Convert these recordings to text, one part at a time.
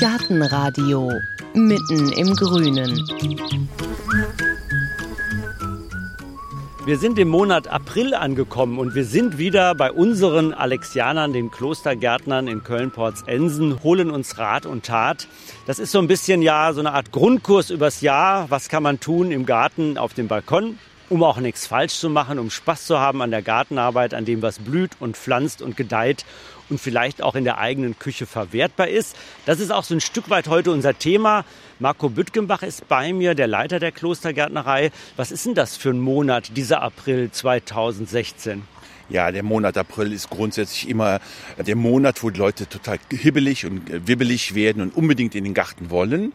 Gartenradio mitten im Grünen. Wir sind im Monat April angekommen und wir sind wieder bei unseren Alexianern, den Klostergärtnern in Köln-Porz-Ensen, holen uns Rat und Tat. Das ist so ein bisschen ja so eine Art Grundkurs übers Jahr. Was kann man tun im Garten, auf dem Balkon? um auch nichts falsch zu machen, um Spaß zu haben an der Gartenarbeit, an dem, was blüht und pflanzt und gedeiht und vielleicht auch in der eigenen Küche verwertbar ist. Das ist auch so ein Stück weit heute unser Thema. Marco Büttgenbach ist bei mir, der Leiter der Klostergärtnerei. Was ist denn das für ein Monat, dieser April 2016? Ja, der Monat April ist grundsätzlich immer der Monat, wo die Leute total hibbelig und wibbelig werden und unbedingt in den Garten wollen.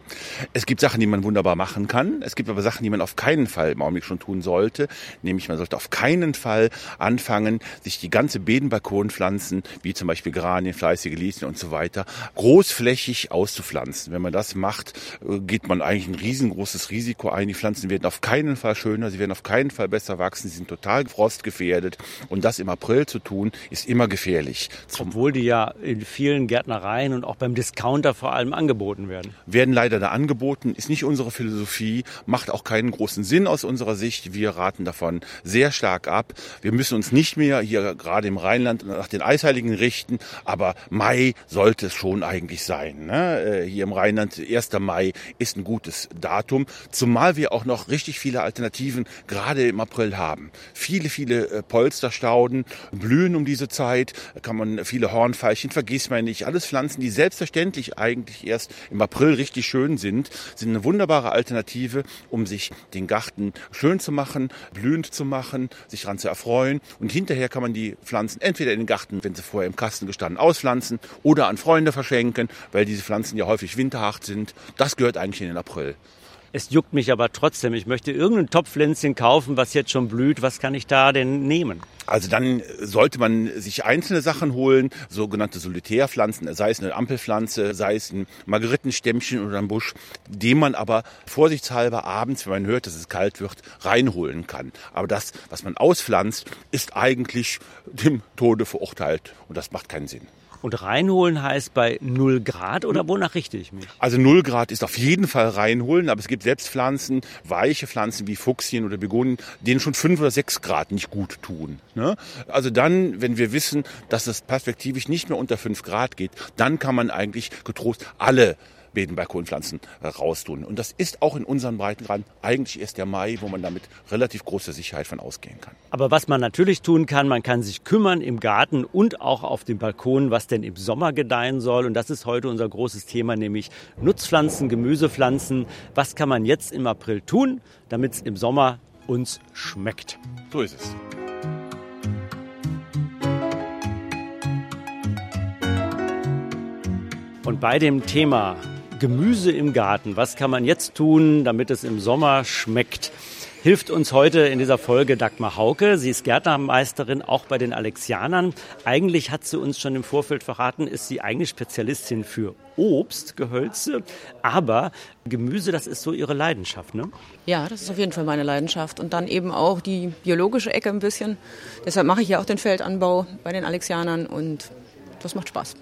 Es gibt Sachen, die man wunderbar machen kann. Es gibt aber Sachen, die man auf keinen Fall im Augenblick schon tun sollte. Nämlich man sollte auf keinen Fall anfangen, sich die ganze Bedenbalkonpflanzen, wie zum Beispiel Geranien, fleißige Lieschen und so weiter, großflächig auszupflanzen. Wenn man das macht, äh, geht man eigentlich ein riesengroßes Risiko ein. Die Pflanzen werden auf keinen Fall schöner, sie werden auf keinen Fall besser wachsen, sie sind total frostgefährdet und das im April zu tun, ist immer gefährlich. Obwohl die ja in vielen Gärtnereien und auch beim Discounter vor allem angeboten werden. Werden leider da angeboten, ist nicht unsere Philosophie, macht auch keinen großen Sinn aus unserer Sicht. Wir raten davon sehr stark ab. Wir müssen uns nicht mehr hier gerade im Rheinland nach den Eisheiligen richten, aber Mai sollte es schon eigentlich sein. Ne? Äh, hier im Rheinland, 1. Mai ist ein gutes Datum, zumal wir auch noch richtig viele Alternativen gerade im April haben. Viele, viele äh, Polsterstauden, Boden blühen um diese Zeit. Kann man viele Hornfeilchen, vergisst man nicht. Alles Pflanzen, die selbstverständlich eigentlich erst im April richtig schön sind, sind eine wunderbare Alternative, um sich den Garten schön zu machen, blühend zu machen, sich daran zu erfreuen. Und hinterher kann man die Pflanzen entweder in den Garten, wenn sie vorher im Kasten gestanden, auspflanzen oder an Freunde verschenken, weil diese Pflanzen ja häufig winterhart sind. Das gehört eigentlich in den April. Es juckt mich aber trotzdem. Ich möchte irgendein Topfpflänzchen kaufen, was jetzt schon blüht. Was kann ich da denn nehmen? Also dann sollte man sich einzelne Sachen holen, sogenannte Solitärpflanzen, sei es eine Ampelpflanze, sei es ein Margerittenstämmchen oder ein Busch, den man aber vorsichtshalber abends, wenn man hört, dass es kalt wird, reinholen kann. Aber das, was man auspflanzt, ist eigentlich dem Tode verurteilt und das macht keinen Sinn. Und reinholen heißt bei 0 Grad oder wonach richte ich mich? Also 0 Grad ist auf jeden Fall reinholen, aber es gibt selbst Pflanzen, weiche Pflanzen wie Fuchsien oder Begonien, denen schon 5 oder 6 Grad nicht gut tun. Ne? Also dann, wenn wir wissen, dass es perspektivisch nicht mehr unter 5 Grad geht, dann kann man eigentlich getrost alle Bedenbalkonpflanzen raustun. Und das ist auch in unseren Breitengraden eigentlich erst der Mai, wo man damit relativ große Sicherheit von ausgehen kann. Aber was man natürlich tun kann, man kann sich kümmern im Garten und auch auf dem Balkon, was denn im Sommer gedeihen soll. Und das ist heute unser großes Thema, nämlich Nutzpflanzen, Gemüsepflanzen. Was kann man jetzt im April tun, damit es im Sommer uns schmeckt? So ist es. Und bei dem Thema Gemüse im Garten. Was kann man jetzt tun, damit es im Sommer schmeckt? Hilft uns heute in dieser Folge Dagmar Hauke. Sie ist Gärtnermeisterin auch bei den Alexianern. Eigentlich hat sie uns schon im Vorfeld verraten, ist sie eigentlich Spezialistin für Obst, Gehölze, aber Gemüse, das ist so ihre Leidenschaft, ne? Ja, das ist auf jeden Fall meine Leidenschaft und dann eben auch die biologische Ecke ein bisschen. Deshalb mache ich ja auch den Feldanbau bei den Alexianern und das macht Spaß.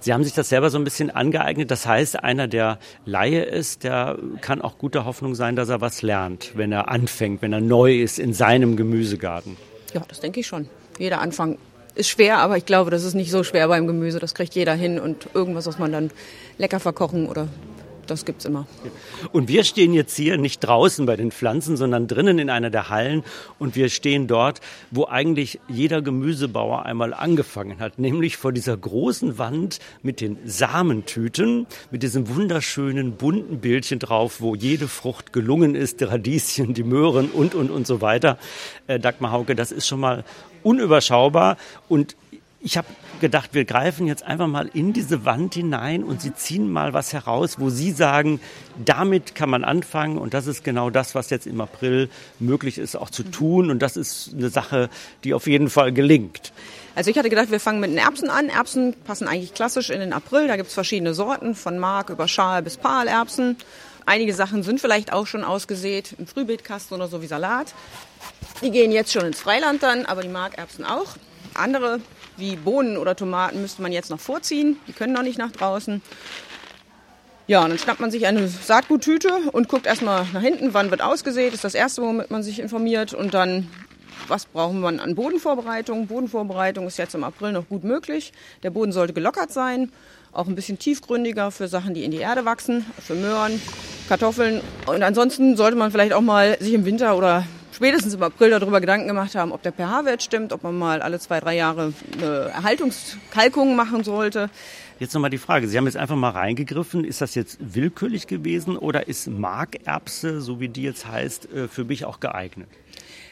Sie haben sich das selber so ein bisschen angeeignet. Das heißt, einer, der Laie ist, der kann auch guter Hoffnung sein, dass er was lernt, wenn er anfängt, wenn er neu ist in seinem Gemüsegarten. Ja, das denke ich schon. Jeder Anfang ist schwer, aber ich glaube, das ist nicht so schwer beim Gemüse. Das kriegt jeder hin und irgendwas, was man dann lecker verkochen oder das gibt's immer. Und wir stehen jetzt hier nicht draußen bei den Pflanzen, sondern drinnen in einer der Hallen. Und wir stehen dort, wo eigentlich jeder Gemüsebauer einmal angefangen hat, nämlich vor dieser großen Wand mit den Samentüten, mit diesem wunderschönen bunten Bildchen drauf, wo jede Frucht gelungen ist, die Radieschen, die Möhren und, und, und so weiter. Äh, Dagmar Hauke, das ist schon mal unüberschaubar und ich habe gedacht, wir greifen jetzt einfach mal in diese Wand hinein und Sie ziehen mal was heraus, wo Sie sagen, damit kann man anfangen und das ist genau das, was jetzt im April möglich ist, auch zu tun und das ist eine Sache, die auf jeden Fall gelingt. Also ich hatte gedacht, wir fangen mit den Erbsen an. Erbsen passen eigentlich klassisch in den April. Da gibt's verschiedene Sorten, von Mark über Schal bis Palerbsen. Einige Sachen sind vielleicht auch schon ausgesät im Frühbeetkasten oder so wie Salat. Die gehen jetzt schon ins Freiland dann, aber die Markerbsen auch. Andere wie Bohnen oder Tomaten müsste man jetzt noch vorziehen. Die können noch nicht nach draußen. Ja, und dann schnappt man sich eine Saatguttüte und guckt erstmal nach hinten, wann wird ausgesät. Ist das Erste, womit man sich informiert. Und dann, was brauchen wir an Bodenvorbereitung? Bodenvorbereitung ist jetzt im April noch gut möglich. Der Boden sollte gelockert sein, auch ein bisschen tiefgründiger für Sachen, die in die Erde wachsen, für Möhren, Kartoffeln. Und ansonsten sollte man vielleicht auch mal sich im Winter oder spätestens im April darüber Gedanken gemacht haben, ob der pH-Wert stimmt, ob man mal alle zwei, drei Jahre eine Erhaltungskalkung machen sollte. Jetzt nochmal die Frage. Sie haben jetzt einfach mal reingegriffen. Ist das jetzt willkürlich gewesen oder ist Markerbse, so wie die jetzt heißt, äh, für mich auch geeignet?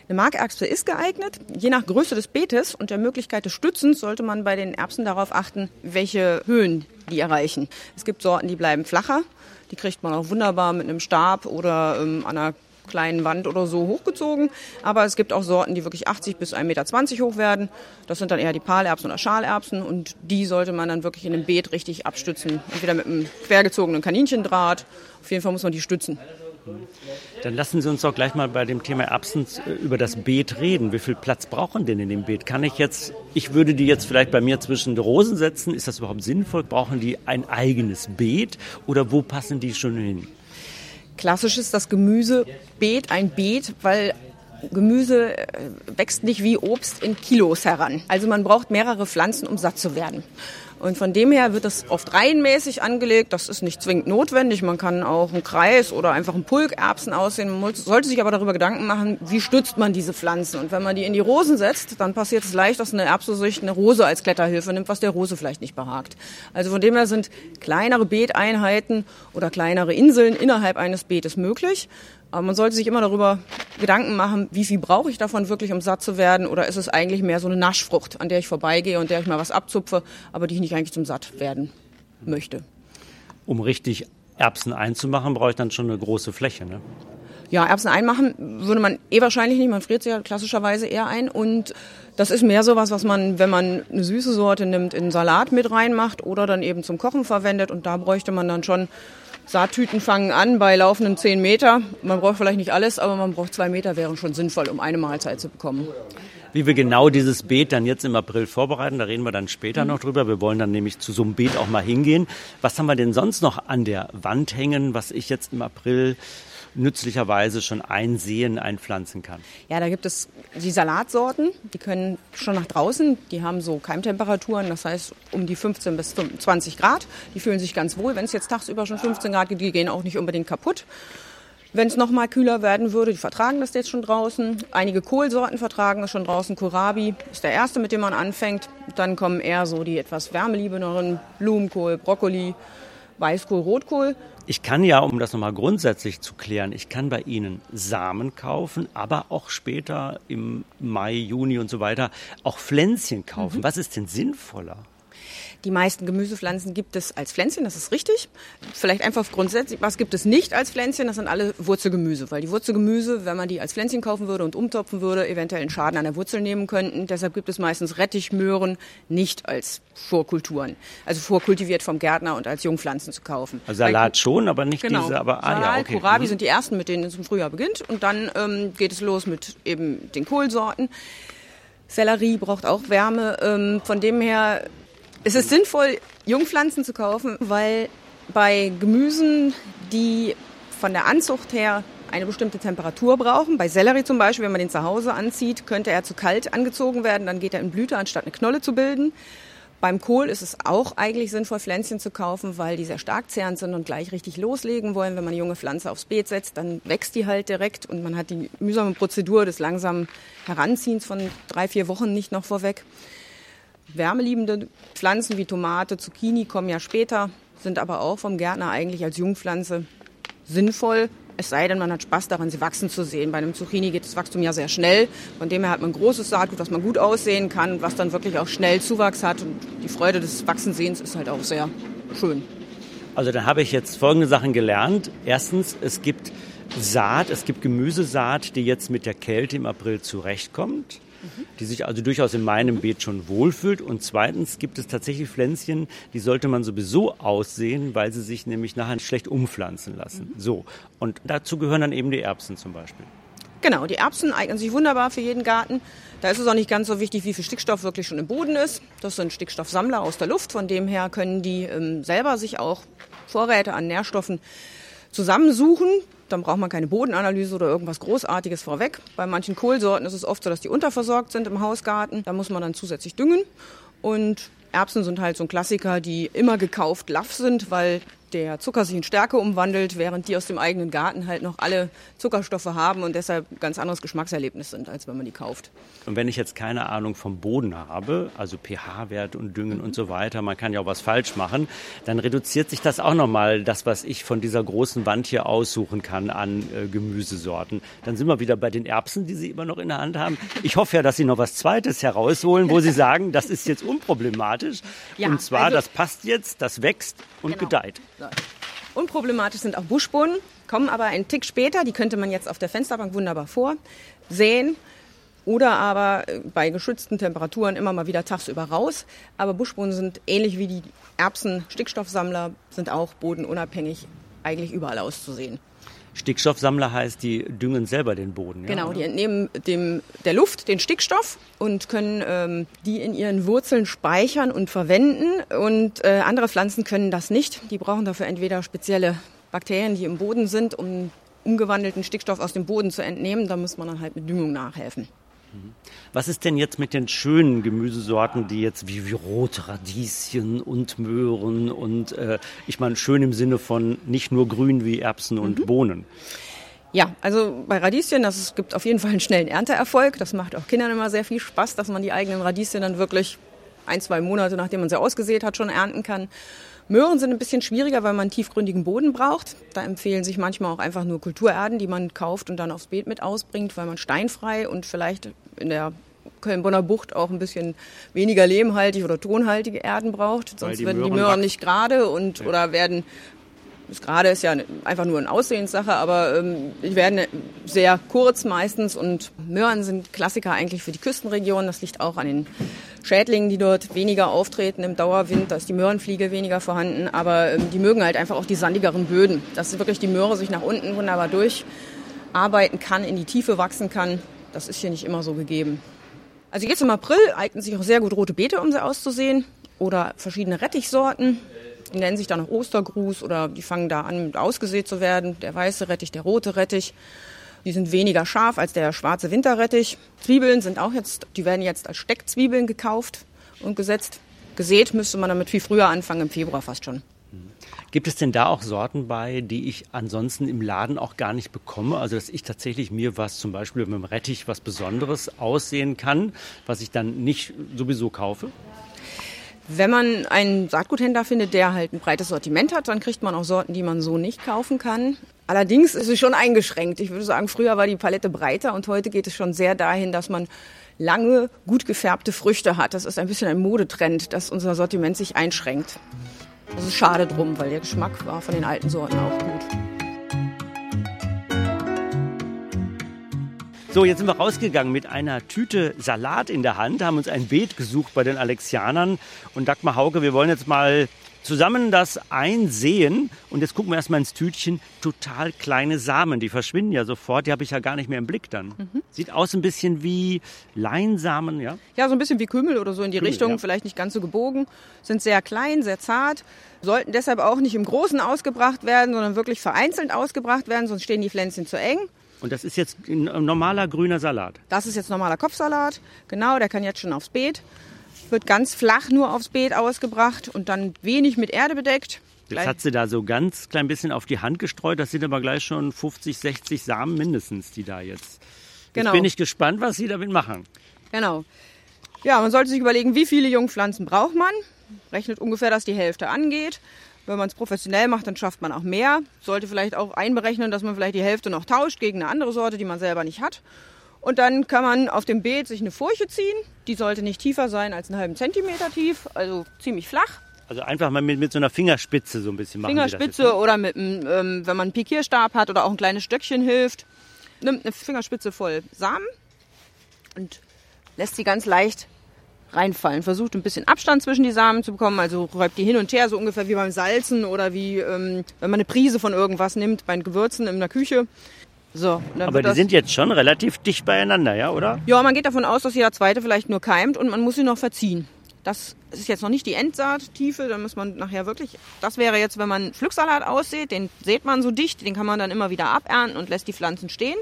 Eine Markerbse ist geeignet. Je nach Größe des Beetes und der Möglichkeit des Stützens sollte man bei den Erbsen darauf achten, welche Höhen die erreichen. Es gibt Sorten, die bleiben flacher. Die kriegt man auch wunderbar mit einem Stab oder ähm, einer kleinen Wand oder so hochgezogen. Aber es gibt auch Sorten, die wirklich 80 bis 1,20 Meter hoch werden. Das sind dann eher die Palerbsen oder Schalerbsen und die sollte man dann wirklich in einem Beet richtig abstützen. Entweder mit einem quergezogenen Kaninchendraht. Auf jeden Fall muss man die stützen. Dann lassen Sie uns doch gleich mal bei dem Thema Erbsen äh, über das Beet reden. Wie viel Platz brauchen denn in dem Beet? Kann ich jetzt, ich würde die jetzt vielleicht bei mir zwischen die Rosen setzen. Ist das überhaupt sinnvoll? Brauchen die ein eigenes Beet oder wo passen die schon hin? Klassisch ist das Gemüsebeet ein Beet, weil Gemüse äh, wächst nicht wie Obst in Kilos heran. Also man braucht mehrere Pflanzen, um satt zu werden. Und von dem her wird das oft reihenmäßig angelegt. Das ist nicht zwingend notwendig. Man kann auch einen Kreis oder einfach einen Pulk Erbsen aussehen. Man sollte sich aber darüber Gedanken machen, wie stützt man diese Pflanzen. Und wenn man die in die Rosen setzt, dann passiert es leicht, dass eine Erbse sich eine Rose als Kletterhilfe nimmt, was der Rose vielleicht nicht behagt. Also von dem her sind kleinere Beeteinheiten oder kleinere Inseln innerhalb eines Beetes möglich. Aber man sollte sich immer darüber Gedanken machen, wie viel brauche ich davon wirklich, um satt zu werden? Oder ist es eigentlich mehr so eine Naschfrucht, an der ich vorbeigehe und der ich mal was abzupfe, aber die ich nicht eigentlich zum Satt werden möchte? Um richtig Erbsen einzumachen, brauche ich dann schon eine große Fläche, ne? Ja, Erbsen einmachen würde man eh wahrscheinlich nicht. Man friert sie ja klassischerweise eher ein. Und das ist mehr so was, was man, wenn man eine süße Sorte nimmt, in Salat mit reinmacht oder dann eben zum Kochen verwendet. Und da bräuchte man dann schon Saattüten fangen an bei laufenden 10 Meter. Man braucht vielleicht nicht alles, aber man braucht zwei Meter, wären schon sinnvoll, um eine Mahlzeit zu bekommen. Wie wir genau dieses Beet dann jetzt im April vorbereiten, da reden wir dann später noch drüber. Wir wollen dann nämlich zu so einem Beet auch mal hingehen. Was haben wir denn sonst noch an der Wand hängen, was ich jetzt im April nützlicherweise schon einsehen, einpflanzen kann. Ja, da gibt es die Salatsorten, die können schon nach draußen, die haben so Keimtemperaturen, das heißt um die 15 bis 20 Grad. Die fühlen sich ganz wohl. Wenn es jetzt tagsüber schon 15 Grad geht, die gehen auch nicht unbedingt kaputt. Wenn es noch mal kühler werden würde, die vertragen das jetzt schon draußen. Einige Kohlsorten vertragen das schon draußen. Kohlrabi ist der erste, mit dem man anfängt. Dann kommen eher so die etwas wärmeliebenderen Blumenkohl, Brokkoli, Weißkohl, Rotkohl. Ich kann ja, um das nochmal grundsätzlich zu klären, ich kann bei Ihnen Samen kaufen, aber auch später im Mai, Juni und so weiter auch Pflänzchen kaufen. Mhm. Was ist denn sinnvoller? Die meisten Gemüsepflanzen gibt es als Pflänzchen, das ist richtig. Vielleicht einfach grundsätzlich, was gibt es nicht als Pflänzchen? Das sind alle Wurzelgemüse, weil die Wurzelgemüse, wenn man die als Pflänzchen kaufen würde und umtopfen würde, eventuell einen Schaden an der Wurzel nehmen könnten. Deshalb gibt es meistens Rettichmöhren nicht als Vorkulturen. Also vorkultiviert vom Gärtner und als Jungpflanzen zu kaufen. Also Salat schon, aber nicht genau. diese, aber ah, Salat, ja, okay. Kohlrabi mhm. sind die ersten, mit denen es im Frühjahr beginnt und dann ähm, geht es los mit eben den Kohlsorten. Sellerie braucht auch Wärme. Ähm, von dem her es ist sinnvoll, Jungpflanzen zu kaufen, weil bei Gemüsen, die von der Anzucht her eine bestimmte Temperatur brauchen. Bei Sellerie zum Beispiel, wenn man den zu Hause anzieht, könnte er zu kalt angezogen werden, dann geht er in Blüte, anstatt eine Knolle zu bilden. Beim Kohl ist es auch eigentlich sinnvoll, Pflänzchen zu kaufen, weil die sehr stark zehrend sind und gleich richtig loslegen wollen. Wenn man eine junge Pflanze aufs Beet setzt, dann wächst die halt direkt und man hat die mühsame Prozedur des langsamen Heranziehens von drei, vier Wochen nicht noch vorweg. Wärmeliebende Pflanzen wie Tomate, Zucchini kommen ja später, sind aber auch vom Gärtner eigentlich als Jungpflanze sinnvoll. Es sei denn, man hat Spaß daran, sie wachsen zu sehen. Bei einem Zucchini geht das Wachstum ja sehr schnell. Von dem her hat man ein großes Saatgut, was man gut aussehen kann, was dann wirklich auch schnell Zuwachs hat. Und die Freude des Wachsensehens ist halt auch sehr schön. Also dann habe ich jetzt folgende Sachen gelernt. Erstens, es gibt Saat, es gibt Gemüsesaat, die jetzt mit der Kälte im April zurechtkommt die sich also durchaus in meinem Beet schon wohlfühlt. Und zweitens gibt es tatsächlich Pflänzchen, die sollte man sowieso aussehen, weil sie sich nämlich nachher schlecht umpflanzen lassen. Mhm. So. Und dazu gehören dann eben die Erbsen zum Beispiel. Genau, die Erbsen eignen sich wunderbar für jeden Garten. Da ist es auch nicht ganz so wichtig, wie viel Stickstoff wirklich schon im Boden ist. Das sind Stickstoffsammler aus der Luft. Von dem her können die ähm, selber sich auch Vorräte an Nährstoffen zusammensuchen. Dann braucht man keine Bodenanalyse oder irgendwas Großartiges vorweg. Bei manchen Kohlsorten ist es oft so, dass die unterversorgt sind im Hausgarten. Da muss man dann zusätzlich düngen. Und Erbsen sind halt so ein Klassiker, die immer gekauft Laff sind, weil der Zucker sich in Stärke umwandelt, während die aus dem eigenen Garten halt noch alle Zuckerstoffe haben und deshalb ein ganz anderes Geschmackserlebnis sind, als wenn man die kauft. Und wenn ich jetzt keine Ahnung vom Boden habe, also pH-Wert und Düngen und so weiter, man kann ja auch was falsch machen, dann reduziert sich das auch nochmal, das, was ich von dieser großen Wand hier aussuchen kann an äh, Gemüsesorten. Dann sind wir wieder bei den Erbsen, die Sie immer noch in der Hand haben. Ich hoffe ja, dass Sie noch was Zweites herausholen, wo Sie sagen, das ist jetzt unproblematisch. Ja, und zwar, also, das passt jetzt, das wächst und genau. gedeiht. Unproblematisch sind auch Buschbohnen, kommen aber einen Tick später. Die könnte man jetzt auf der Fensterbank wunderbar vorsehen oder aber äh, bei geschützten Temperaturen immer mal wieder tagsüber raus. Aber Buschbohnen sind ähnlich wie die Erbsen, Stickstoffsammler, sind auch bodenunabhängig eigentlich überall auszusehen. Stickstoffsammler heißt, die düngen selber den Boden. Ja, genau, oder? die entnehmen dem, der Luft den Stickstoff und können ähm, die in ihren Wurzeln speichern und verwenden. Und äh, andere Pflanzen können das nicht. Die brauchen dafür entweder spezielle Bakterien, die im Boden sind, um umgewandelten Stickstoff aus dem Boden zu entnehmen. Da muss man dann halt mit Düngung nachhelfen. Was ist denn jetzt mit den schönen Gemüsesorten, die jetzt wie, wie rote Radieschen und Möhren und äh, ich meine schön im Sinne von nicht nur grün wie Erbsen und mhm. Bohnen? Ja, also bei Radieschen, das gibt auf jeden Fall einen schnellen Ernteerfolg. Das macht auch Kindern immer sehr viel Spaß, dass man die eigenen Radieschen dann wirklich ein, zwei Monate, nachdem man sie ausgesät hat, schon ernten kann. Möhren sind ein bisschen schwieriger, weil man einen tiefgründigen Boden braucht. Da empfehlen sich manchmal auch einfach nur Kulturerden, die man kauft und dann aufs Beet mit ausbringt, weil man steinfrei und vielleicht in der Köln-Bonner Bucht auch ein bisschen weniger lehmhaltig oder tonhaltige Erden braucht. Sonst werden die Möhren nicht gerade und ja. oder werden das gerade ist ja einfach nur eine Aussehenssache, aber ähm, die werden sehr kurz meistens und Möhren sind Klassiker eigentlich für die Küstenregion. Das liegt auch an den Schädlingen, die dort weniger auftreten im Dauerwind. Da ist die Möhrenfliege weniger vorhanden, aber ähm, die mögen halt einfach auch die sandigeren Böden, dass wirklich die Möhre sich nach unten wunderbar durcharbeiten kann, in die Tiefe wachsen kann. Das ist hier nicht immer so gegeben. Also jetzt im April eignen sich auch sehr gut rote Beete, um sie auszusehen, oder verschiedene Rettichsorten. Die nennen sich dann auch Ostergruß oder die fangen da an, ausgesät zu werden. Der weiße Rettich, der rote Rettich. Die sind weniger scharf als der schwarze Winterrettich. Zwiebeln sind auch jetzt, die werden jetzt als Steckzwiebeln gekauft und gesetzt. Gesät müsste man damit viel früher anfangen, im Februar fast schon. Gibt es denn da auch Sorten bei, die ich ansonsten im Laden auch gar nicht bekomme? Also dass ich tatsächlich mir was zum Beispiel mit dem Rettich was Besonderes aussehen kann, was ich dann nicht sowieso kaufe? Wenn man einen Saatguthändler findet, der halt ein breites Sortiment hat, dann kriegt man auch Sorten, die man so nicht kaufen kann. Allerdings ist es schon eingeschränkt. Ich würde sagen, früher war die Palette breiter und heute geht es schon sehr dahin, dass man lange, gut gefärbte Früchte hat. Das ist ein bisschen ein Modetrend, dass unser Sortiment sich einschränkt. Das ist schade drum, weil der Geschmack war von den alten Sorten auch gut. So, jetzt sind wir rausgegangen mit einer Tüte Salat in der Hand, haben uns ein Beet gesucht bei den Alexianern. Und Dagmar Hauke, wir wollen jetzt mal zusammen das einsehen. Und jetzt gucken wir erstmal ins Tütchen. Total kleine Samen, die verschwinden ja sofort. Die habe ich ja gar nicht mehr im Blick dann. Mhm. Sieht aus ein bisschen wie Leinsamen, ja? Ja, so ein bisschen wie Kümmel oder so in die Kümmel, Richtung. Ja. Vielleicht nicht ganz so gebogen. Sind sehr klein, sehr zart. Sollten deshalb auch nicht im Großen ausgebracht werden, sondern wirklich vereinzelt ausgebracht werden, sonst stehen die Pflänzchen zu eng. Und das ist jetzt ein normaler grüner Salat? Das ist jetzt normaler Kopfsalat. Genau, der kann jetzt schon aufs Beet. Wird ganz flach nur aufs Beet ausgebracht und dann wenig mit Erde bedeckt. Jetzt hat sie da so ganz klein bisschen auf die Hand gestreut. Das sind aber gleich schon 50, 60 Samen mindestens, die da jetzt. Genau. Jetzt bin ich gespannt, was Sie damit machen. Genau. Ja, man sollte sich überlegen, wie viele Jungpflanzen braucht man. Rechnet ungefähr, dass die Hälfte angeht. Wenn man es professionell macht, dann schafft man auch mehr. Sollte vielleicht auch einberechnen, dass man vielleicht die Hälfte noch tauscht gegen eine andere Sorte, die man selber nicht hat. Und dann kann man auf dem Beet sich eine Furche ziehen. Die sollte nicht tiefer sein als einen halben Zentimeter tief, also ziemlich flach. Also einfach mal mit, mit so einer Fingerspitze so ein bisschen machen. Fingerspitze oder mit einem, ähm, wenn man einen Pikierstab hat oder auch ein kleines Stöckchen hilft. Nimmt eine Fingerspitze voll Samen und lässt sie ganz leicht reinfallen. Versucht ein bisschen Abstand zwischen die Samen zu bekommen, also räubt die hin und her, so ungefähr wie beim Salzen oder wie ähm, wenn man eine Prise von irgendwas nimmt, bei den Gewürzen in der Küche. So, Aber die sind jetzt schon relativ dicht beieinander, ja, oder? Ja, man geht davon aus, dass jeder zweite vielleicht nur keimt und man muss sie noch verziehen. Das ist jetzt noch nicht die Endsaattiefe, da muss man nachher wirklich, das wäre jetzt, wenn man Pflücksalat aussät, den sät man so dicht, den kann man dann immer wieder abernten und lässt die Pflanzen stehen.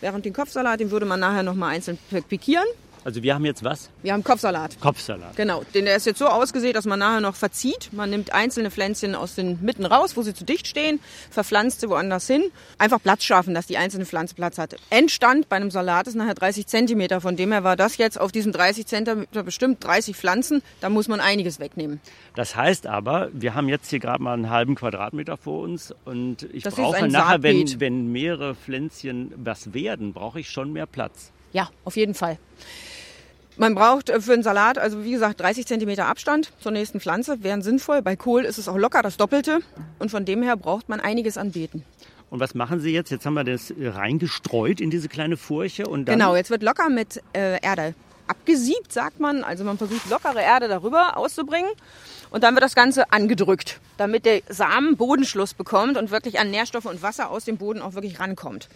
Während den Kopfsalat, den würde man nachher nochmal einzeln pikieren. Also wir haben jetzt was? Wir haben Kopfsalat. Kopfsalat. Genau. Den, der ist jetzt so ausgesät, dass man nachher noch verzieht. Man nimmt einzelne Pflänzchen aus den Mitten raus, wo sie zu dicht stehen, verpflanzt sie woanders hin. Einfach Platz schaffen, dass die einzelne Pflanze Platz hat. Endstand bei einem Salat ist nachher 30 Zentimeter. Von dem her war das jetzt auf diesen 30 Zentimeter bestimmt 30 Pflanzen. Da muss man einiges wegnehmen. Das heißt aber, wir haben jetzt hier gerade mal einen halben Quadratmeter vor uns und ich Das brauche nachher, wenn, wenn mehrere Pflänzchen was werden, brauche ich schon mehr Platz. Ja, auf jeden Fall. Man braucht äh, für einen Salat, also wie gesagt, 30 Zentimeter Abstand zur nächsten Pflanze wären sinnvoll. Bei Kohl ist es auch locker das Doppelte. Und von dem her braucht man einiges an Beeten. Und was machen Sie jetzt? Jetzt haben wir das äh, reingestreut in diese kleine Furche und dann Genau, jetzt wird locker mit äh, Erde abgesiebt, sagt man. Also man versucht lockere Erde darüber auszubringen. Und dann wird das Ganze angedrückt, damit der Samen Bodenschluss bekommt und wirklich an Nährstoffe und Wasser aus dem Boden auch wirklich rankommt.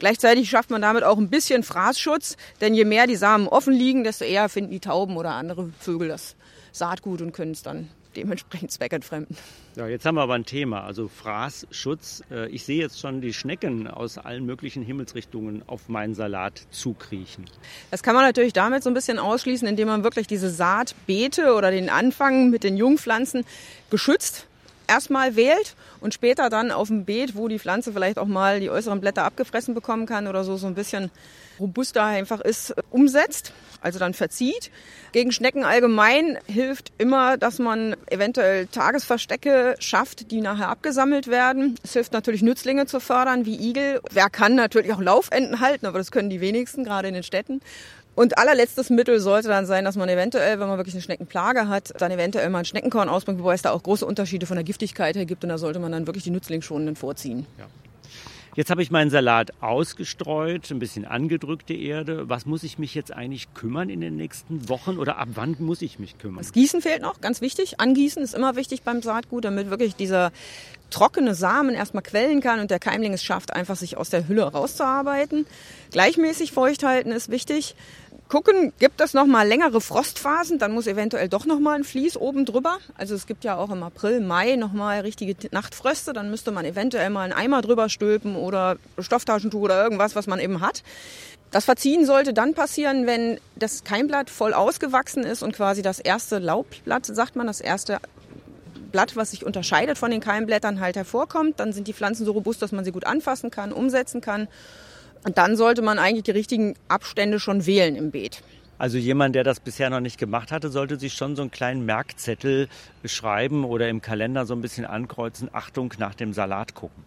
Gleichzeitig schafft man damit auch ein bisschen Fraßschutz, denn je mehr die Samen offen liegen, desto eher finden die Tauben oder andere Vögel das Saatgut und können es dann dementsprechend zweckentfremden. Ja, jetzt haben wir aber ein Thema, also Fraßschutz. Äh, Ich sehe jetzt schon die Schnecken aus allen möglichen Himmelsrichtungen auf meinen Salat zukriechen. Das kann man natürlich damit so ein bisschen ausschließen, indem man wirklich diese Saatbeete oder den Anfang mit den Jungpflanzen geschützt erstmal wählt und später dann auf dem Beet, wo die Pflanze vielleicht auch mal die äußeren Blätter abgefressen bekommen kann oder so, so ein bisschen robuster einfach ist, umsetzt, also dann verzieht. Gegen Schnecken allgemein hilft immer, dass man eventuell Tagesverstecke schafft, die nachher abgesammelt werden. Es hilft natürlich Nützlinge zu fördern, wie Igel. Wer kann natürlich auch Laufenten halten, aber das können die wenigsten, gerade in den Städten. Und allerletztes Mittel sollte dann sein, dass man eventuell, wenn man wirklich eine Schneckenplage hat, dann eventuell mal ein Schneckenkorn ausbringt, wobei es da auch große Unterschiede von der Giftigkeit her gibt und da sollte man dann wirklich die Nützlingsschonenden vorziehen. Jetzt habe ich meinen Salat ausgestreut, ein bisschen angedrückte Erde. Was muss ich mich jetzt eigentlich kümmern in den nächsten Wochen oder ab wann muss ich mich kümmern? Das Gießen fehlt noch, ganz wichtig. Angießen ist immer wichtig beim Saatgut, damit wirklich dieser trockene Samen erstmal quellen kann und der Keimling es schafft, einfach sich aus der Hülle rauszuarbeiten. Gleichmäßig feucht halten ist wichtig. Gucken, gibt es noch mal längere Frostphasen, dann muss eventuell doch noch mal ein Vlies oben drüber. Also es gibt ja auch im April, Mai noch mal richtige Nachtfröste, dann müsste man eventuell mal einen Eimer drüber stülpen oder Stofftaschentuch oder irgendwas, was man eben hat. Das Verziehen sollte dann passieren, wenn das Keimblatt voll ausgewachsen ist und quasi das erste Laubblatt, sagt man, das erste Blatt, was sich unterscheidet von den Keimblättern, halt hervorkommt. Dann sind die Pflanzen so robust, dass man sie gut anfassen kann, umsetzen kann. Und dann sollte man eigentlich die richtigen Abstände schon wählen im Beet. Also jemand, der das bisher noch nicht gemacht hatte, sollte sich schon so einen kleinen Merkzettel schreiben oder im Kalender so ein bisschen ankreuzen, Achtung, nach dem Salat gucken.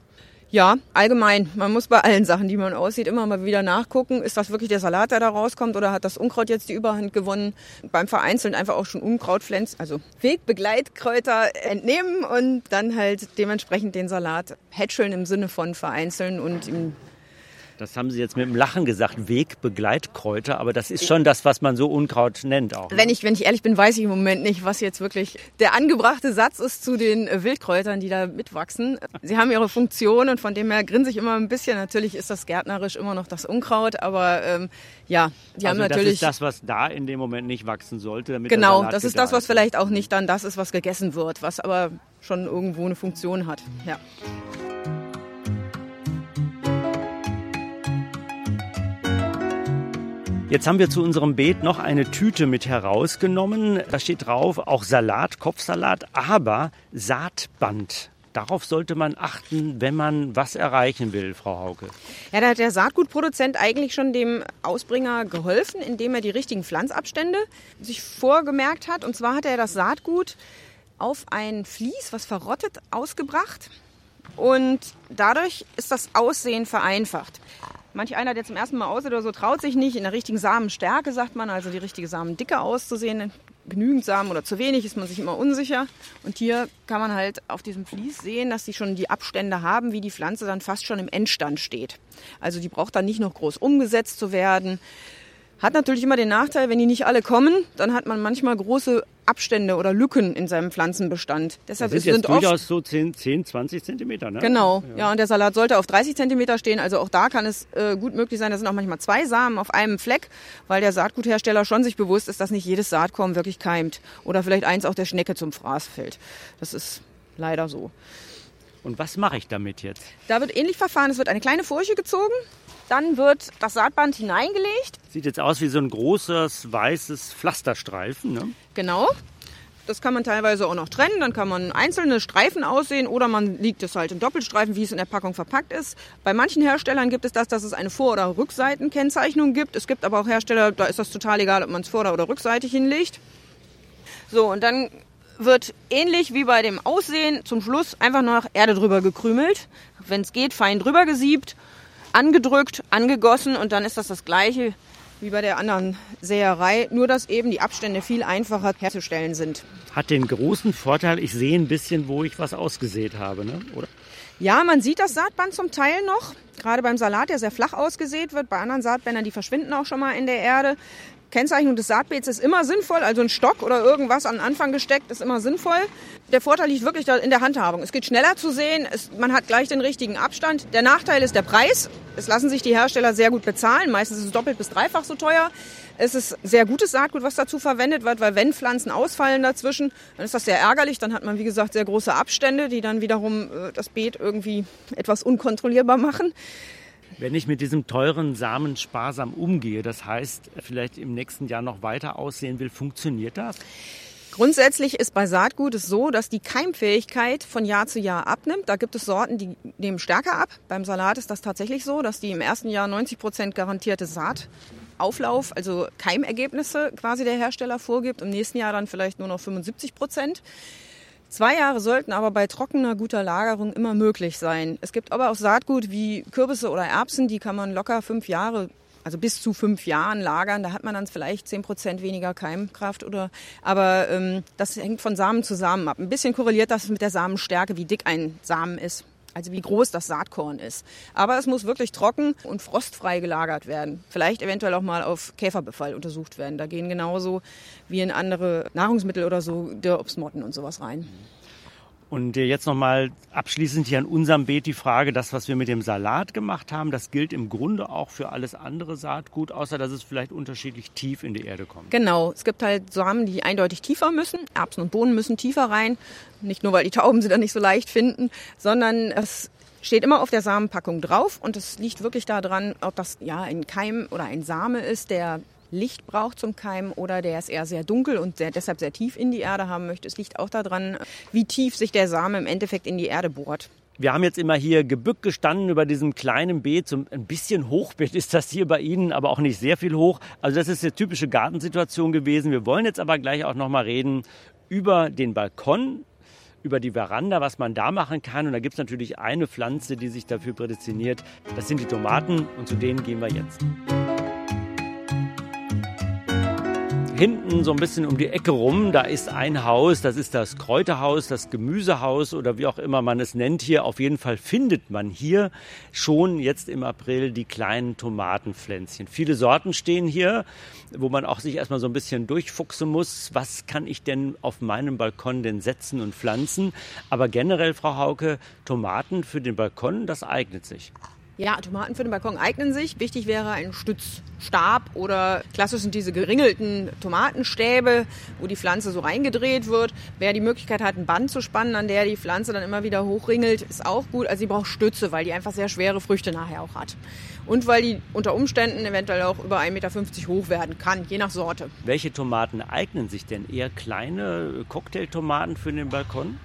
Ja, allgemein. Man muss bei allen Sachen, die man aussieht, immer mal wieder nachgucken. Ist das wirklich der Salat, der da rauskommt oder hat das Unkraut jetzt die Überhand gewonnen? Beim Vereinzeln einfach auch schon Unkrautpflänzchen, also Wegbegleitkräuter entnehmen und dann halt dementsprechend den Salat hätscheln im Sinne von vereinzeln und ihm Das haben Sie jetzt mit dem Lachen gesagt, Wegbegleitkräuter, aber das ist schon das, was man so Unkraut nennt auch. ne? Wenn ich, wenn ich ehrlich bin, weiß ich im Moment nicht, was jetzt wirklich der angebrachte Satz ist zu den äh, Wildkräutern, die da mitwachsen. Sie haben ihre Funktion und von dem her grinse ich immer ein bisschen. Natürlich ist das gärtnerisch immer noch das Unkraut, aber ähm, ja, die haben also natürlich. das ist das, was da in dem Moment nicht wachsen sollte. Damit genau, das ist das, was vielleicht auch nicht dann das ist, was gegessen wird, was aber schon irgendwo eine Funktion hat. Ja. Jetzt haben wir zu unserem Beet noch eine Tüte mit herausgenommen. Da steht drauf auch Salat, Kopfsalat, aber Saatband. Darauf sollte man achten, wenn man was erreichen will, Frau Hauke. Ja, da hat der Saatgutproduzent eigentlich schon dem Ausbringer geholfen, indem er die richtigen Pflanzabstände sich vorgemerkt hat. Und zwar hat er das Saatgut auf ein Vlies, was verrottet, ausgebracht. Und dadurch ist das Aussehen vereinfacht. Manch einer, der zum ersten Mal aussieht oder so, traut sich nicht, in der richtigen Samenstärke, sagt man, also die richtige Samendicke auszusehen. Genügend Samen oder zu wenig ist man sich immer unsicher. Und hier kann man halt auf diesem Vlies sehen, dass die schon die Abstände haben, wie die Pflanze dann fast schon im Endstand steht. Also die braucht dann nicht noch groß umgesetzt zu werden. Hat natürlich immer den Nachteil, wenn die nicht alle kommen, dann hat man manchmal große Abstände oder Lücken in seinem Pflanzenbestand. Deshalb das ist jetzt durchaus so 10, 10, 20 Zentimeter, ne? Genau, ja. ja. Und der Salat sollte auf 30 Zentimeter stehen. Also auch da kann es äh, gut möglich sein, da sind auch manchmal zwei Samen auf einem Fleck, weil der Saatguthersteller schon sich bewusst ist, dass nicht jedes Saatkorn wirklich keimt. Oder vielleicht eins auch der Schnecke zum Fraß fällt. Das ist leider so. Und was mache ich damit jetzt? Da wird ähnlich verfahren. Es wird eine kleine Furche gezogen. Dann wird das Saatband hineingelegt. Sieht jetzt aus wie so ein großes weißes Pflasterstreifen. Ne? Genau. Das kann man teilweise auch noch trennen. Dann kann man einzelne Streifen aussehen oder man liegt es halt im Doppelstreifen, wie es in der Packung verpackt ist. Bei manchen Herstellern gibt es das, dass es eine Vor- oder Rückseitenkennzeichnung gibt. Es gibt aber auch Hersteller, da ist das total egal, ob man es vor- oder rückseitig hinlegt. So, und dann wird ähnlich wie bei dem Aussehen zum Schluss einfach noch Erde drüber gekrümelt. Wenn es geht, fein drüber gesiebt, angedrückt, angegossen und dann ist das das gleiche wie bei der anderen Säerei, nur dass eben die Abstände viel einfacher herzustellen sind. Hat den großen Vorteil, ich sehe ein bisschen, wo ich was ausgesät habe, ne? oder? Ja, man sieht das Saatband zum Teil noch. Gerade beim Salat, der sehr flach ausgesät wird. Bei anderen Saatbändern, die verschwinden auch schon mal in der Erde. Kennzeichnung des Saatbeets ist immer sinnvoll, also ein Stock oder irgendwas an den Anfang gesteckt ist immer sinnvoll. Der Vorteil liegt wirklich in der Handhabung. Es geht schneller zu sehen, es, man hat gleich den richtigen Abstand. Der Nachteil ist der Preis. Es lassen sich die Hersteller sehr gut bezahlen. Meistens ist es doppelt bis dreifach so teuer. Es ist sehr gutes Saatgut, was dazu verwendet wird, weil wenn Pflanzen ausfallen dazwischen, dann ist das sehr ärgerlich. Dann hat man, wie gesagt, sehr große Abstände, die dann wiederum äh, das Beet irgendwie etwas unkontrollierbar machen. Wenn ich mit diesem teuren Samen sparsam umgehe, das heißt, vielleicht im nächsten Jahr noch weiter aussehen will, funktioniert das? Grundsätzlich ist bei Saatgut es so, dass die Keimfähigkeit von Jahr zu Jahr abnimmt. Da gibt es Sorten, die nehmen stärker ab. Beim Salat ist das tatsächlich so, dass die im ersten Jahr 90 Prozent garantierte Saatauflauf, also Keimergebnisse quasi der Hersteller vorgibt. Im nächsten Jahr dann vielleicht nur noch 75 Prozent. Zwei Jahre sollten aber bei trockener, guter Lagerung immer möglich sein. Es gibt aber auch Saatgut wie Kürbisse oder Erbsen, die kann man locker fünf Jahre, also bis zu fünf Jahren lagern. Da hat man dann vielleicht zehn Prozent weniger Keimkraft oder, aber ähm, das hängt von Samen zu Samen ab. Ein bisschen korreliert das mit der Samenstärke, wie dick ein Samen ist also wie groß das Saatkorn ist. Aber es muss wirklich trocken und frostfrei gelagert werden. Vielleicht eventuell auch mal auf Käferbefall untersucht werden. Da gehen genauso wie in andere Nahrungsmittel oder so der Obstmotten und sowas rein. Und jetzt nochmal abschließend hier an unserem Beet die Frage, das, was wir mit dem Salat gemacht haben, das gilt im Grunde auch für alles andere Saatgut, außer dass es vielleicht unterschiedlich tief in die Erde kommt. Genau, es gibt halt Samen, die eindeutig tiefer müssen. Erbsen und Bohnen müssen tiefer rein. Nicht nur, weil die Tauben sie dann nicht so leicht finden, sondern es steht immer auf der Samenpackung drauf und es liegt wirklich daran, ob das ja ein Keim oder ein Same ist, der Licht braucht zum Keimen oder der ist eher sehr dunkel und sehr, deshalb sehr tief in die Erde haben möchte. Es liegt auch daran, wie tief sich der Same im Endeffekt in die Erde bohrt. Wir haben jetzt immer hier gebückt gestanden über diesem kleinen Beet. So ein bisschen Hochbeet ist das hier bei Ihnen, aber auch nicht sehr viel hoch. Also das ist eine typische Gartensituation gewesen. Wir wollen jetzt aber gleich auch noch mal reden über den Balkon, über die Veranda, was man da machen kann. Und da gibt es natürlich eine Pflanze, die sich dafür prädestiniert. Das sind die Tomaten und zu denen gehen wir jetzt. Hinten so ein bisschen um die Ecke rum, da ist ein Haus, das ist das Kräuterhaus, das Gemüsehaus oder wie auch immer man es nennt hier. Auf jeden Fall findet man hier schon jetzt im April die kleinen Tomatenpflänzchen. Viele Sorten stehen hier, wo man auch sich erstmal so ein bisschen durchfuchsen muss. Was kann ich denn auf meinem Balkon denn setzen und pflanzen? Aber generell, Frau Hauke, Tomaten für den Balkon, das eignet sich. Ja, Tomaten für den Balkon eignen sich. Wichtig wäre ein Stützstab oder klassisch sind diese geringelten Tomatenstäbe, wo die Pflanze so reingedreht wird. Wer die Möglichkeit hat, ein Band zu spannen, an der die Pflanze dann immer wieder hochringelt, ist auch gut. Also sie braucht Stütze, weil die einfach sehr schwere Früchte nachher auch hat. Und weil die unter Umständen eventuell auch über 1,50 Meter hoch werden kann, je nach Sorte. Welche Tomaten eignen sich denn? Eher kleine Cocktailtomaten für den Balkon?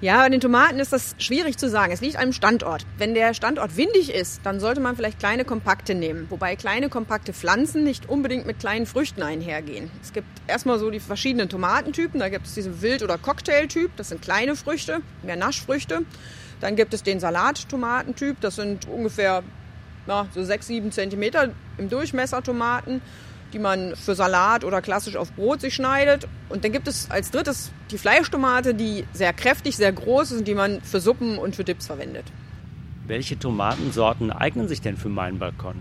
Ja, bei den Tomaten ist das schwierig zu sagen. Es liegt einem Standort. Wenn der Standort windig ist, dann sollte man vielleicht kleine kompakte nehmen. Wobei kleine kompakte Pflanzen nicht unbedingt mit kleinen Früchten einhergehen. Es gibt erstmal so die verschiedenen Tomatentypen. Da gibt es diesen Wild- oder Cocktailtyp. Das sind kleine Früchte, mehr Naschfrüchte. Dann gibt es den Salat-Tomatentyp. Das sind ungefähr na, so 6, 7 Zentimeter im Durchmesser Tomaten die man für Salat oder klassisch auf Brot sich schneidet. Und dann gibt es als drittes die Fleischtomate, die sehr kräftig, sehr groß ist und die man für Suppen und für Dips verwendet. Welche Tomatensorten eignen sich denn für meinen Balkon?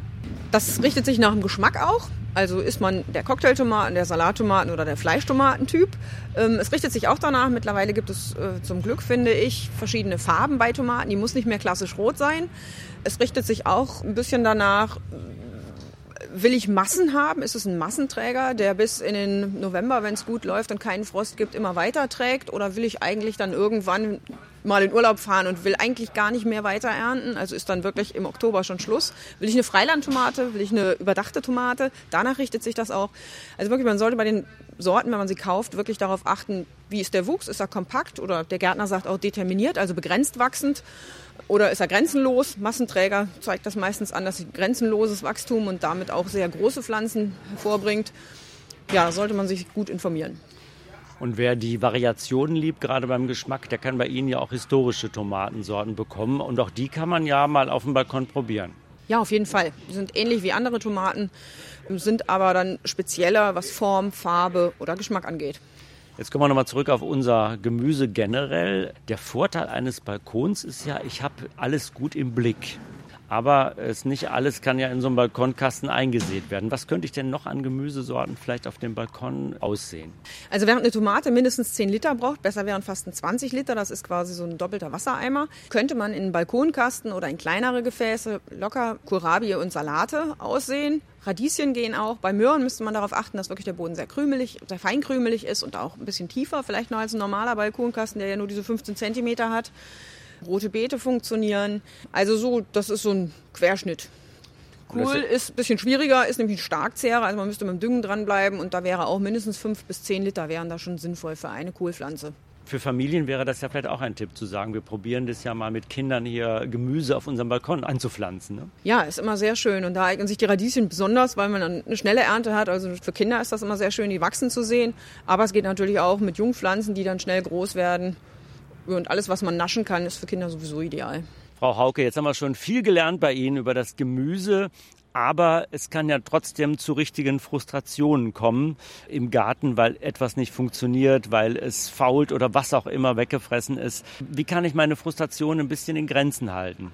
Das richtet sich nach dem Geschmack auch. Also ist man der Cocktailtomaten, der Salattomaten oder der Fleischtomatentyp. Ähm, es richtet sich auch danach. Mittlerweile gibt es äh, zum Glück, finde ich, verschiedene Farben bei Tomaten. Die muss nicht mehr klassisch rot sein. Es richtet sich auch ein bisschen danach, will ich Massen haben? Ist es ein Massenträger, der bis in den November, wenn es gut läuft und keinen Frost gibt, immer weiter trägt? Oder will ich eigentlich dann irgendwann mal in Urlaub fahren und will eigentlich gar nicht mehr weiter ernten? Also ist dann wirklich im Oktober schon Schluss. Will ich eine Freilandtomate? Will ich eine überdachte Tomate? Danach richtet sich das auch. Also wirklich, man sollte bei den Sorten, wenn man sie kauft, wirklich darauf achten, wie ist der Wuchs? Ist er kompakt? Oder der Gärtner sagt auch determiniert, also begrenzt wachsend. Oder ist er grenzenlos? Massenträger zeigt das meistens an, dass sie grenzenloses Wachstum und damit auch sehr große Pflanzen hervorbringt. Ja, sollte man sich gut informieren. Und wer die Variationen liebt, gerade beim Geschmack, der kann bei Ihnen ja auch historische Tomatensorten bekommen. Und auch die kann man ja mal auf dem Balkon probieren. Ja, auf jeden Fall. Die sind ähnlich wie andere Tomaten, sind aber dann spezieller, was Form, Farbe oder Geschmack angeht. Jetzt kommen wir nochmal zurück auf unser Gemüse generell. Der Vorteil eines Balkons ist ja, ich habe alles gut im Blick. Aber es nicht alles kann ja in so einem Balkonkasten eingesät werden. Was könnte ich denn noch an Gemüsesorten vielleicht auf dem Balkon aussehen? Also während eine Tomate mindestens 10 Liter braucht, besser wären fast 20 Liter, das ist quasi so ein doppelter Wassereimer, könnte man in einen Balkonkasten oder in kleinere Gefäße locker Kohlrabi und Salate aussehen. Radieschen gehen auch. Bei Möhren müsste man darauf achten, dass wirklich der Boden sehr krümelig, sehr feinkrümelig ist und auch ein bisschen tiefer, vielleicht noch als ein normaler Balkonkasten, der ja nur diese 15 Zentimeter hat rote Beete funktionieren. Also so, das ist so ein Querschnitt. Cool ist ein bisschen schwieriger, ist nämlich ein Starkzehrer, also man müsste mit dem Düngen dranbleiben und da wäre auch mindestens fünf bis zehn Liter wären da schon sinnvoll für eine Kohlpflanze. Für Familien wäre das ja vielleicht auch ein Tipp zu sagen, wir probieren das ja mal mit Kindern hier Gemüse auf unserem Balkon anzupflanzen. Ne? Ja, ist immer sehr schön und da eignen sich die Radieschen besonders, weil man dann eine schnelle Ernte hat. Also für Kinder ist das immer sehr schön, die wachsen zu sehen. Aber es geht natürlich auch mit Jungpflanzen, die dann schnell groß werden und alles, was man naschen kann, ist für Kinder sowieso ideal. Frau Hauke, jetzt haben wir schon viel gelernt bei Ihnen über das Gemüse. Aber es kann ja trotzdem zu richtigen Frustrationen kommen im Garten, weil etwas nicht funktioniert, weil es fault oder was auch immer weggefressen ist. Wie kann ich meine Frustration ein bisschen in Grenzen halten?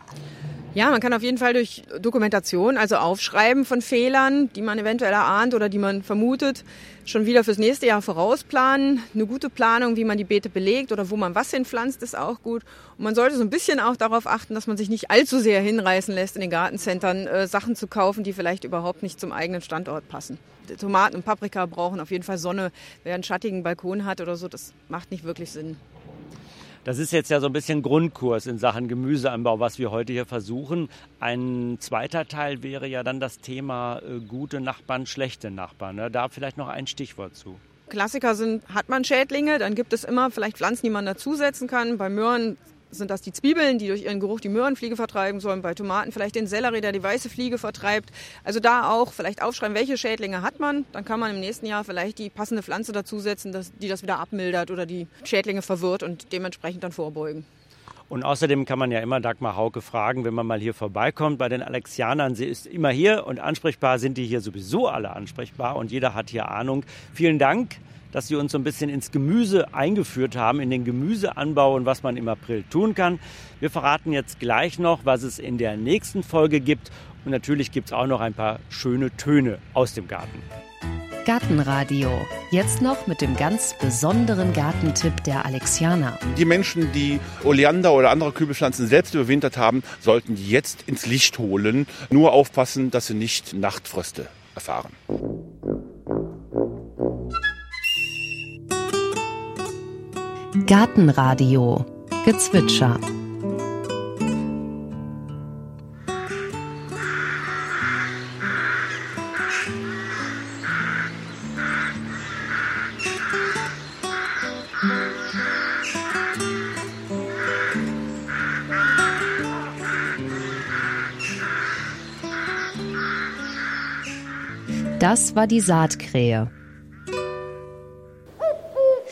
Ja, man kann auf jeden Fall durch Dokumentation, also Aufschreiben von Fehlern, die man eventuell erahnt oder die man vermutet, schon wieder fürs nächste Jahr vorausplanen. Eine gute Planung, wie man die Beete belegt oder wo man was hinpflanzt, ist auch gut. Und man sollte so ein bisschen auch darauf achten, dass man sich nicht allzu sehr hinreißen lässt, in den Gartencentern äh, Sachen zu kaufen, die vielleicht überhaupt nicht zum eigenen Standort passen. Tomaten und Paprika brauchen auf jeden Fall Sonne. Wer einen schattigen Balkon hat oder so, das macht nicht wirklich Sinn. Das ist jetzt ja so ein bisschen Grundkurs in Sachen Gemüseanbau, was wir heute hier versuchen. Ein zweiter Teil wäre ja dann das Thema äh, gute Nachbarn, schlechte Nachbarn. Ne? Da vielleicht noch ein Stichwort zu. Klassiker sind, hat man Schädlinge, dann gibt es immer vielleicht Pflanzen, die man dazusetzen kann. Bei Möhren sind das die Zwiebeln, die durch ihren Geruch die Möhrenfliege vertreiben sollen. Bei Tomaten vielleicht den Sellerie, der die weiße Fliege vertreibt. Also da auch vielleicht aufschreiben, welche Schädlinge hat man. Dann kann man im nächsten Jahr vielleicht die passende Pflanze dazusetzen, die das wieder abmildert oder die Schädlinge verwirrt und dementsprechend dann vorbeugen. Und außerdem kann man ja immer Dagmar Hauke fragen, wenn man mal hier vorbeikommt bei den Alexianern. Sie ist immer hier und ansprechbar sind die hier sowieso alle ansprechbar und jeder hat hier Ahnung. Vielen Dank dass Sie uns so ein bisschen ins Gemüse eingeführt haben, in den Gemüseanbau und was man im April tun kann. Wir verraten jetzt gleich noch, was es in der nächsten Folge gibt. Und natürlich gibt es auch noch ein paar schöne Töne aus dem Garten. Gartenradio. Jetzt noch mit dem ganz besonderen Gartentipp der Alexianer. Die Menschen, die Oleander oder andere Kübelpflanzen selbst überwintert haben, sollten die jetzt ins Licht holen. Nur aufpassen, dass sie nicht Nachtfröste erfahren. Gartenradio Gezwitscher Das war die Saatkrähe.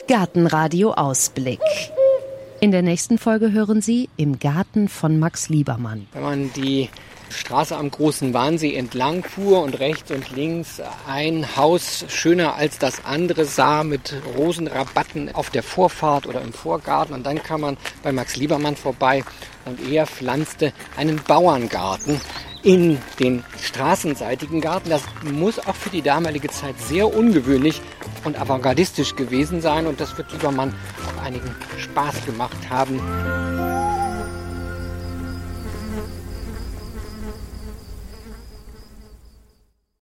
Gartenradio Ausblick. In der nächsten Folge hören Sie im Garten von Max Liebermann. Wenn man die Straße am Großen Wahnsee entlang fuhr und rechts und links ein Haus schöner als das andere sah mit Rosenrabatten auf der Vorfahrt oder im Vorgarten. Und dann kam man bei Max Liebermann vorbei und er pflanzte einen Bauerngarten in den straßenseitigen Garten. Das muss auch für die damalige Zeit sehr ungewöhnlich und avantgardistisch gewesen sein und das wird Liebermann auch einigen Spaß gemacht haben.